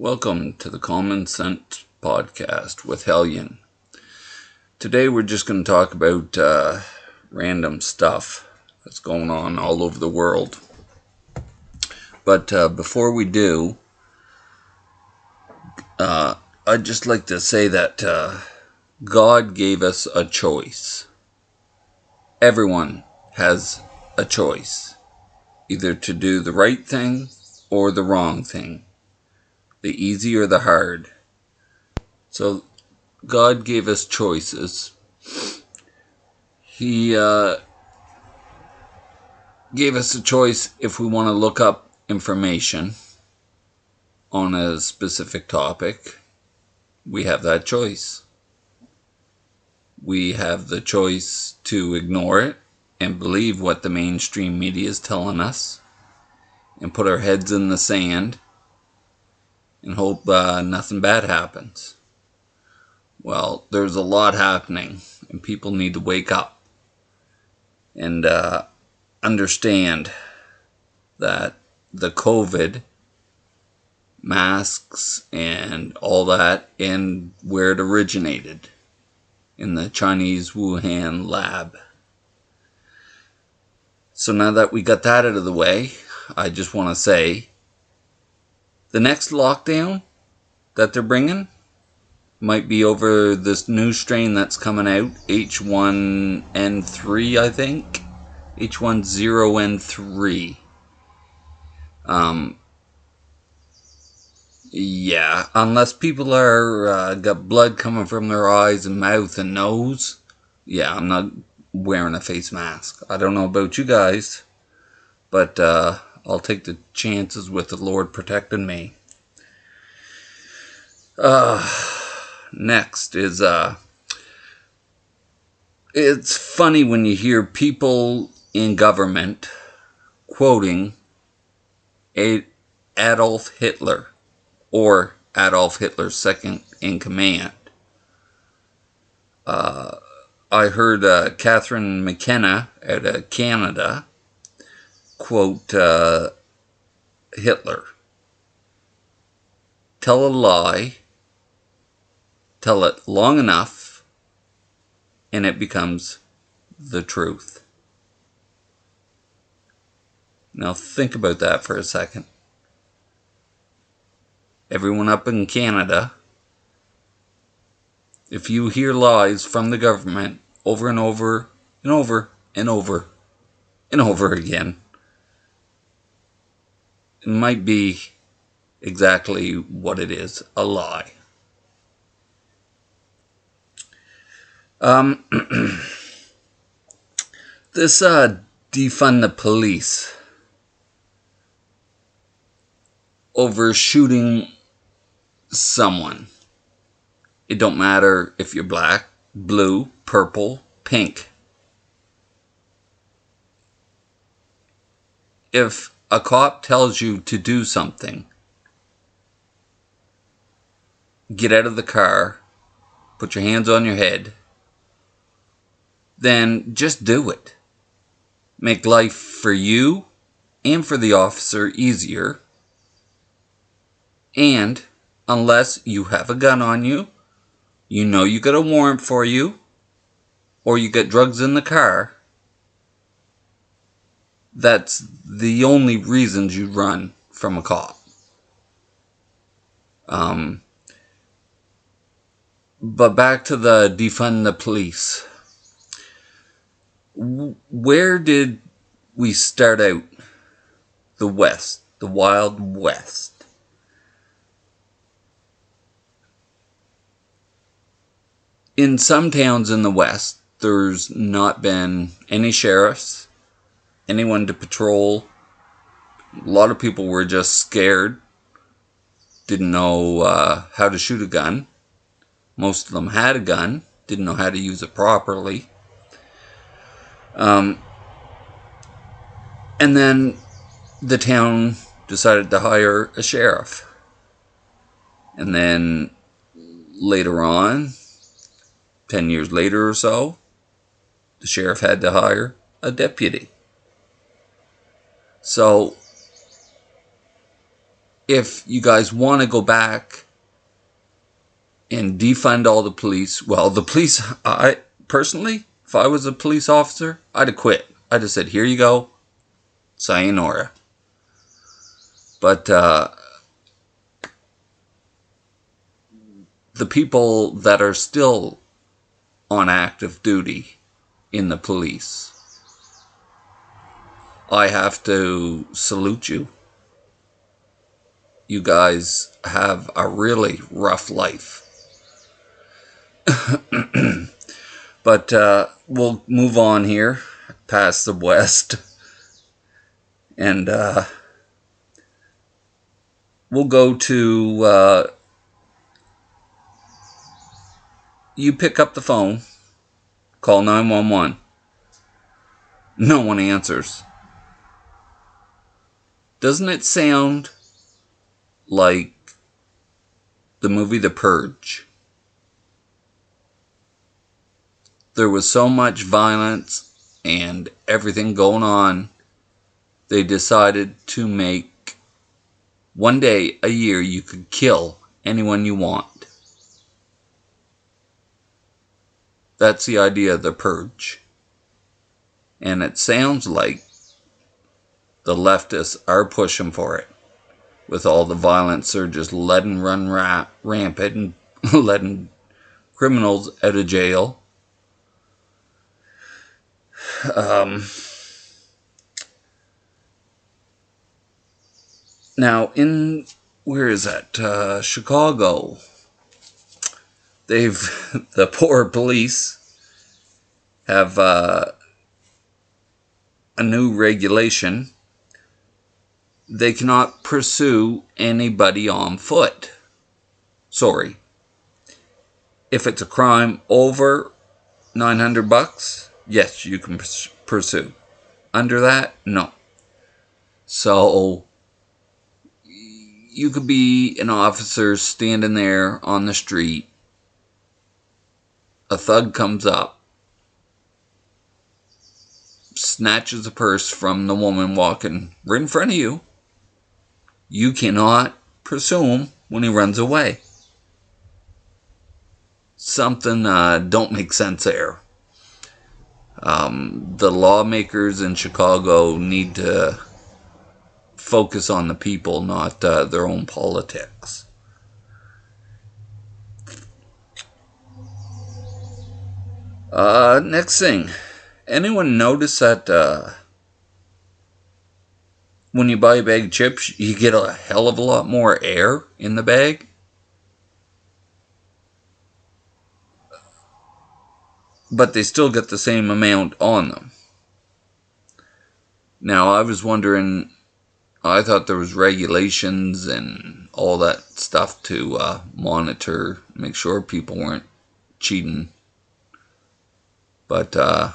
Welcome to the Common Sense Podcast with Hellion. Today we're just going to talk about uh, random stuff that's going on all over the world. But uh, before we do, uh, I'd just like to say that uh, God gave us a choice. Everyone has a choice either to do the right thing or the wrong thing the easy or the hard. So God gave us choices. He uh, gave us a choice if we want to look up information on a specific topic. We have that choice. We have the choice to ignore it and believe what the mainstream media is telling us and put our heads in the sand and hope uh, nothing bad happens. Well, there's a lot happening, and people need to wake up and uh, understand that the COVID masks and all that, and where it originated in the Chinese Wuhan lab. So now that we got that out of the way, I just want to say the next lockdown that they're bringing might be over this new strain that's coming out, H1N3, I think. H10N3. Um, yeah, unless people are uh, got blood coming from their eyes and mouth and nose, yeah, I'm not wearing a face mask. I don't know about you guys, but uh, I'll take the chances with the Lord protecting me. Uh, next is uh, it's funny when you hear people in government quoting Adolf Hitler or Adolf Hitler's second in command. Uh, I heard uh, Catherine McKenna out of Canada quote uh, Hitler Tell a lie, tell it long enough, and it becomes the truth. Now think about that for a second. Everyone up in Canada, if you hear lies from the government over and over and over and over and over again, might be exactly what it is a lie. Um, this uh, defund the police over shooting someone. It don't matter if you're black, blue, purple, pink. If a cop tells you to do something, get out of the car, put your hands on your head, then just do it. Make life for you and for the officer easier. And unless you have a gun on you, you know you got a warrant for you, or you got drugs in the car, that's the only reasons you run from a cop. Um, but back to the defund the police. Where did we start out? The West, the Wild West. In some towns in the West, there's not been any sheriffs, anyone to patrol. A lot of people were just scared, didn't know uh, how to shoot a gun most of them had a gun, didn't know how to use it properly. Um, and then the town decided to hire a sheriff. And then later on, 10 years later or so, the sheriff had to hire a deputy. So if you guys want to go back and defund all the police, well, the police, I personally, if I was a police officer, I'd have quit. I'd have said, here you go, sayonara. But uh, the people that are still on active duty in the police, I have to salute you. You guys have a really rough life. but uh, we'll move on here past the west and uh, we'll go to uh, you pick up the phone call 911 no one answers doesn't it sound like the movie the purge there was so much violence and everything going on, they decided to make one day a year you could kill anyone you want. That's the idea of the purge. And it sounds like the leftists are pushing for it with all the violent they're letting run ra- rampant and letting criminals out of jail um, now, in where is that? Uh, Chicago. They've the poor police have uh, a new regulation. They cannot pursue anybody on foot. Sorry. If it's a crime over 900 bucks, yes, you can pursue. Under that, no. So you could be an officer standing there on the street. A thug comes up, snatches a purse from the woman walking right in front of you. You cannot him when he runs away. Something uh, don't make sense there. Um, the lawmakers in Chicago need to focus on the people, not uh, their own politics. Uh, next thing, anyone notice that uh, when you buy a bag of chips, you get a hell of a lot more air in the bag? but they still get the same amount on them. Now, I was wondering, I thought there was regulations and all that stuff to uh, monitor, make sure people weren't cheating. But, uh,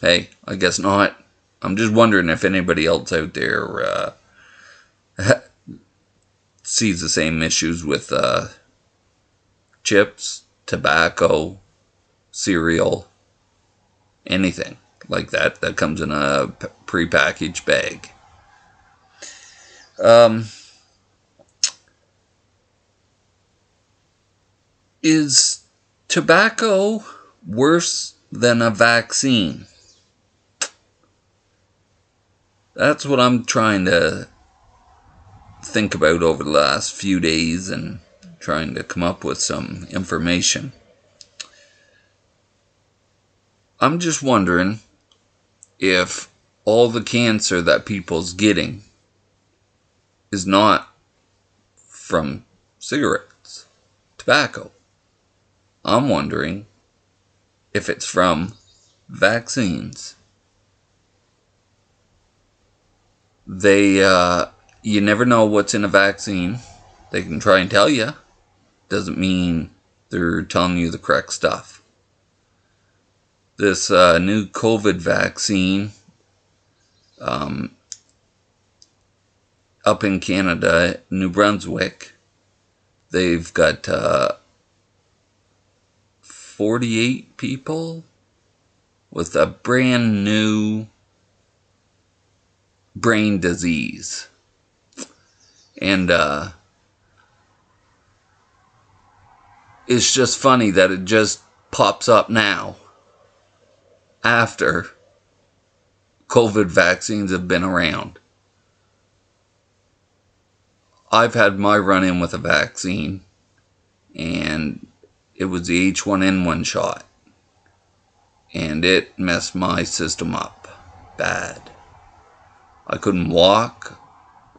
hey, I guess not. I'm just wondering if anybody else out there uh, sees the same issues with uh, chips, tobacco, cereal, anything like that that comes in a pre-packaged bag. Um, is tobacco worse than a vaccine? That's what I'm trying to think about over the last few days and trying to come up with some information. I'm just wondering if all the cancer that people's getting is not from cigarettes, tobacco. I'm wondering if it's from vaccines. They, uh, you never know what's in a vaccine. They can try and tell you. Doesn't mean they're telling you the correct stuff this uh, new COVID vaccine um, up in Canada, New Brunswick. They've got uh, 48 people with a brand new brain disease. And uh, it's just funny that it just pops up now after COVID vaccines have been around. I've had my run in with a vaccine, and it was the H1N1 shot, and it messed my system up bad. I couldn't walk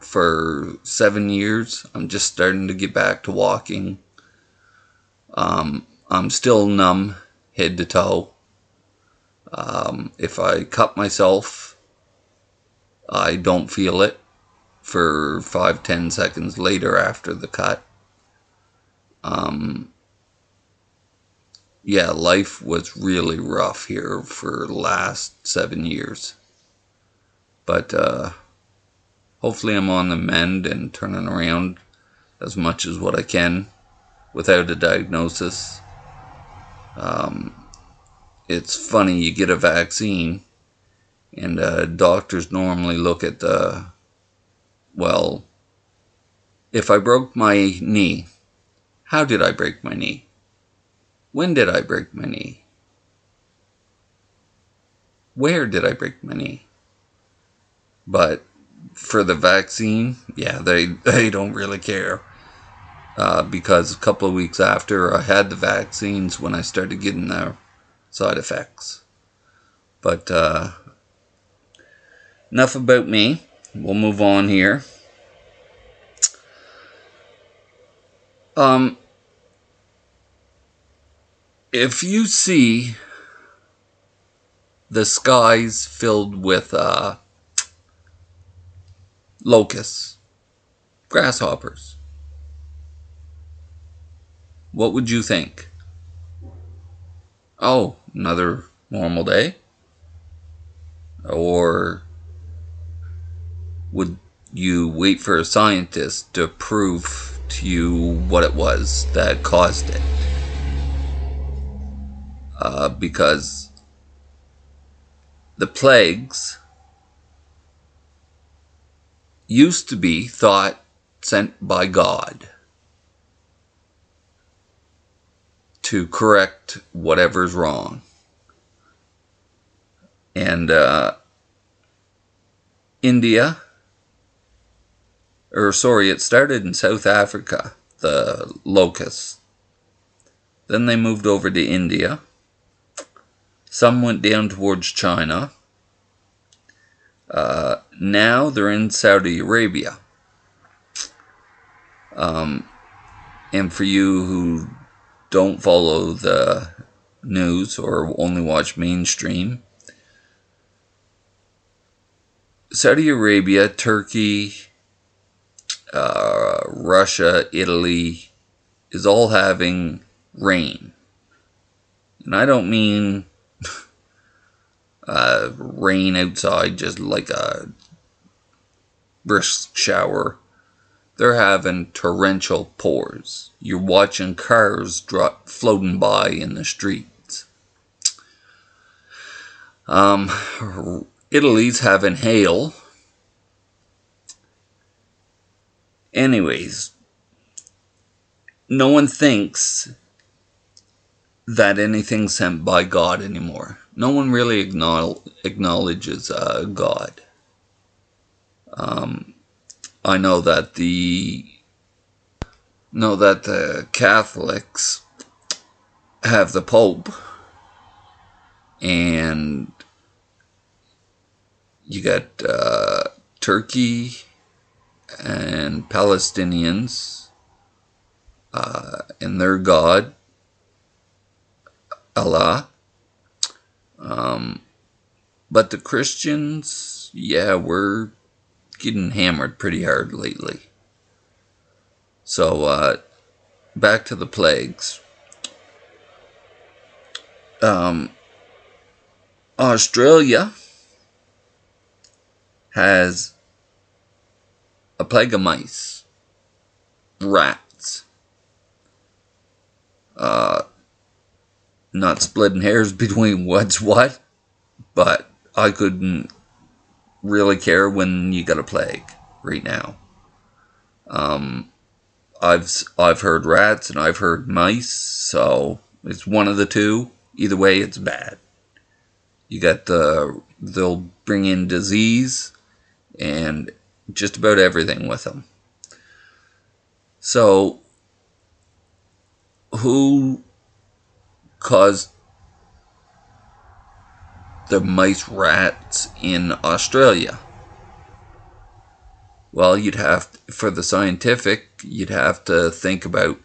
for seven years. I'm just starting to get back to walking. Um, I'm still numb head to toe. Um, if I cut myself, I don't feel it for five, ten seconds later after the cut. Um, yeah, life was really rough here for the last seven years. But uh, hopefully, I'm on the mend and turning around as much as what I can without a diagnosis. Um, it's funny, you get a vaccine, and uh, doctors normally look at the well, if I broke my knee, how did I break my knee? When did I break my knee? Where did I break my knee? But for the vaccine, yeah, they, they don't really care. Uh, because a couple of weeks after I had the vaccines when I started getting the side effects. But uh, enough about me. We'll move on here. Um, if you see the skies filled with uh, locusts, grasshoppers, what would you think? Oh, another normal day? Or would you wait for a scientist to prove to you what it was that caused it? Uh, because the plagues used to be thought sent by God. to correct whatever's wrong. And uh, India, or sorry, it started in South Africa, the locusts. Then they moved over to India. Some went down towards China. Uh, now they're in Saudi Arabia. Um, and for you who don't follow the news or only watch mainstream. Saudi Arabia, Turkey, uh, Russia, Italy is all having rain. And I don't mean uh, rain outside, just like a brisk shower they're having torrential pours. You're watching cars drop, floating by in the streets. Um, Italy's having hail. Anyways, no one thinks that anything's sent by God anymore. No one really acknowledges uh, God. Um, I know that the know that the Catholics have the Pope and you got uh, Turkey and Palestinians uh, and their God, Allah. Um, but the Christians, yeah, we're getting hammered pretty hard lately. So, uh, back to the plagues. Um, Australia has a plague of mice, rats, uh, not splitting hairs between what's what, but I couldn't really care when you got a plague right now. Um, I've I've heard rats and I've heard mice, so it's one of the two. Either way, it's bad. You got the they'll bring in disease and just about everything with them. So, who caused the mice rats in Australia? Well, you'd have, for the scientific, you'd have to think about,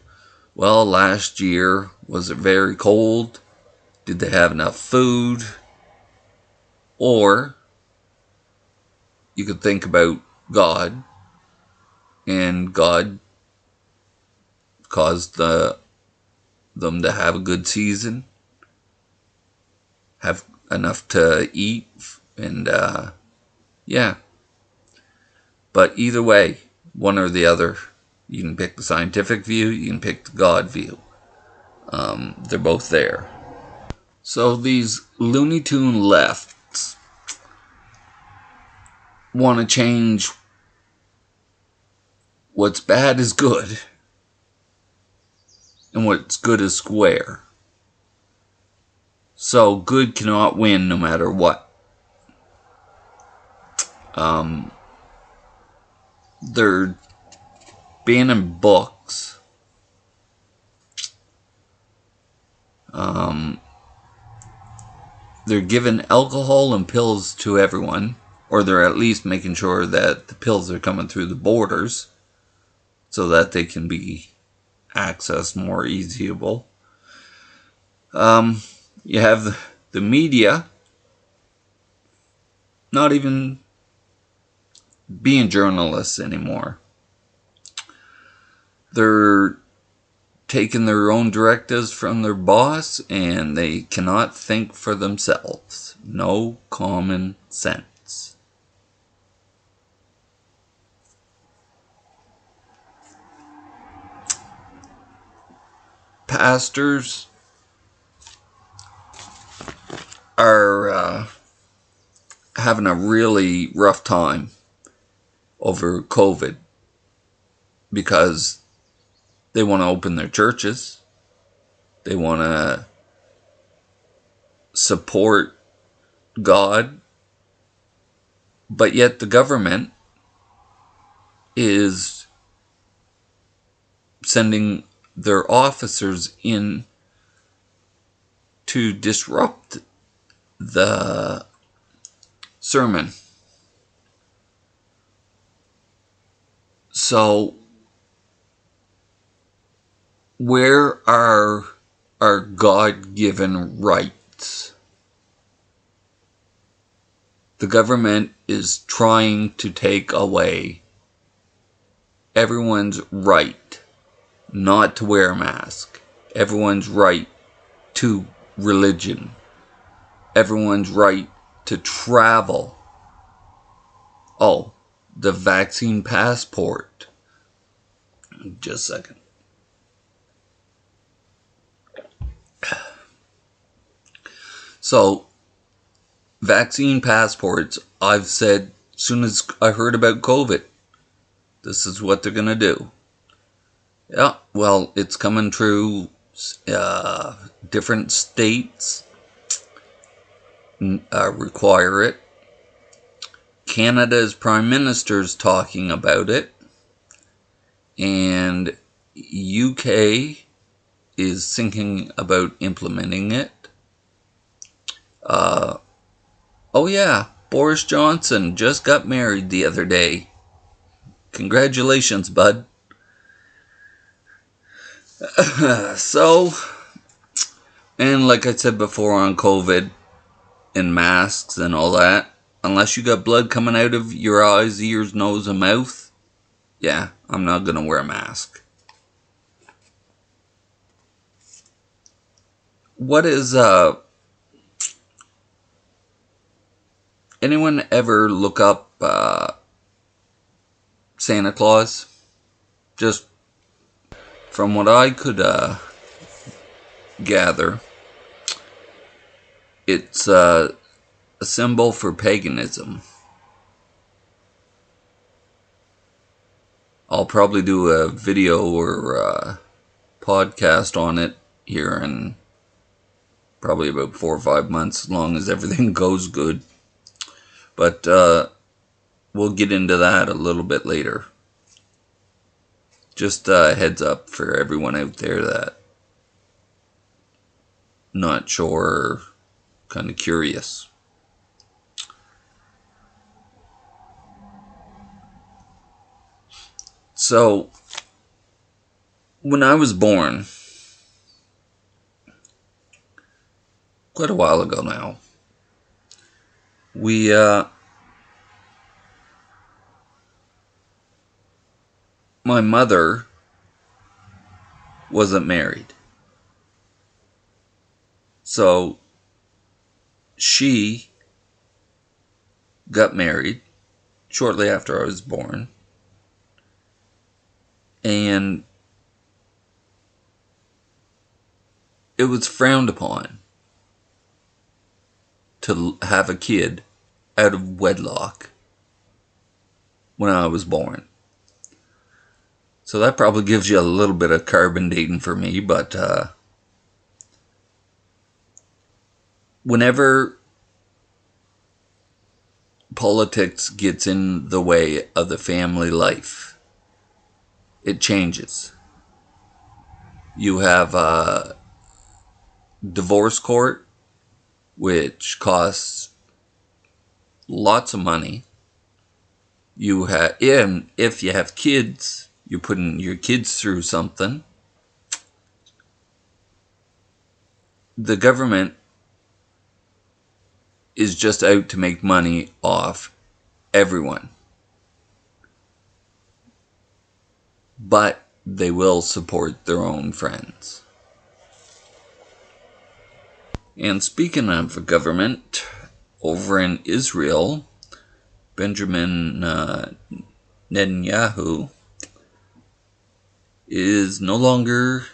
well, last year, was it very cold? Did they have enough food? Or you could think about God, and God caused the them to have a good season, have enough to eat, and uh, yeah. But either way, one or the other, you can pick the scientific view, you can pick the God view. Um, they're both there. So these Looney Tune lefts want to change what's bad is good and what's good is square. So good cannot win no matter what. Um, they're banning books. Um, they're giving alcohol and pills to everyone, or they're at least making sure that the pills are coming through the borders so that they can be accessed more easyable. Um, you have the media not even being journalists anymore. They're taking their own directives from their boss and they cannot think for themselves. No common sense. Pastors are uh, having a really rough time over COVID because they want to open their churches. They want to support God. But yet the government is sending their officers in to disrupt the sermon. So where are our God given rights? The government is trying to take away everyone's right not to wear a mask, everyone's right to religion, everyone's right to travel. Oh, the vaccine passport. Just a second. So, vaccine passports, I've said soon as I heard about COVID, this is what they're going to do. Yeah, well, it's coming true. Uh, different states uh, require it. Canada's prime minister is talking about it. And UK is thinking about implementing it. Uh, oh yeah, Boris Johnson just got married the other day. Congratulations, bud. so, and like I said before on COVID and masks and all that, unless you got blood coming out of your eyes, ears, nose, and mouth, yeah, I'm not gonna wear a mask. What is, uh, anyone ever look up uh, Santa Claus? Just from what I could uh, gather, it's uh, a symbol for paganism. I'll probably do a video or a podcast on it here in probably about four or five months, as long as everything goes good. But uh, we'll get into that a little bit later. Just a heads up for everyone out there that not sure, kind of curious. So, when I was born, quite a while ago now, we, uh, my mother wasn't married. So she got married shortly after I was born. And it was frowned upon to have a kid out of wedlock when I was born. So that probably gives you a little bit of carbon dating for me, but uh, whenever politics gets in the way of the family life, it changes. You have a divorce court, which costs lots of money. You have, and if you have kids, you're putting your kids through something. The government is just out to make money off everyone. But they will support their own friends. And speaking of government, over in Israel, Benjamin uh, Netanyahu is no longer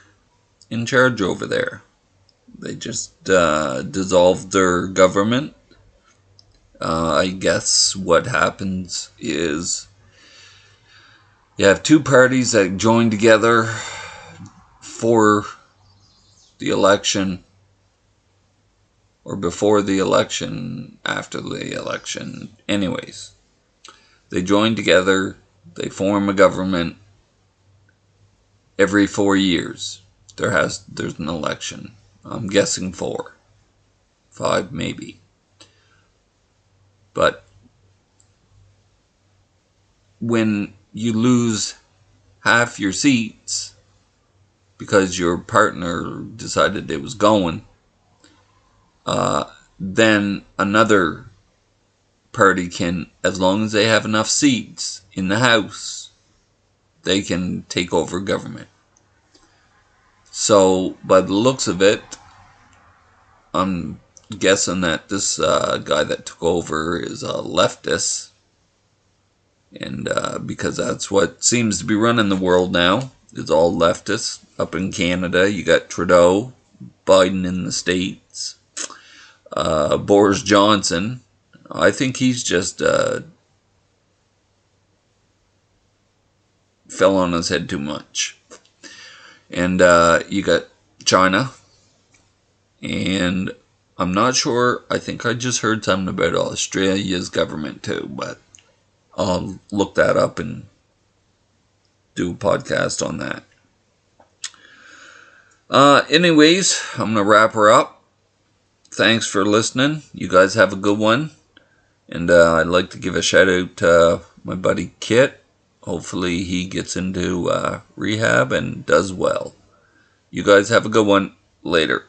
in charge over there. They just uh, dissolved their government uh, I guess what happens is you have two parties that join together for the election or before the election, after the election. Anyways, they join together, they form a government every four years. There has there's an election. I'm guessing four, five maybe. But when you lose half your seats because your partner decided it was going, uh, then another party can, as long as they have enough seats in the House, they can take over government. So, by the looks of it, I'm guessing that this uh, guy that took over is a leftist. And uh, because that's what seems to be running the world now, is all leftists. Up in Canada, you got Trudeau, Biden in the States, uh, Boris Johnson. I think he's just uh, fell on his head too much. And uh, you got China, and I'm not sure. I think I just heard something about Australia's government too, but I'll look that up and do a podcast on that. Uh, anyways, I'm going to wrap her up. Thanks for listening. You guys have a good one. And uh, I'd like to give a shout out to my buddy Kit. Hopefully, he gets into uh, rehab and does well. You guys have a good one. Later.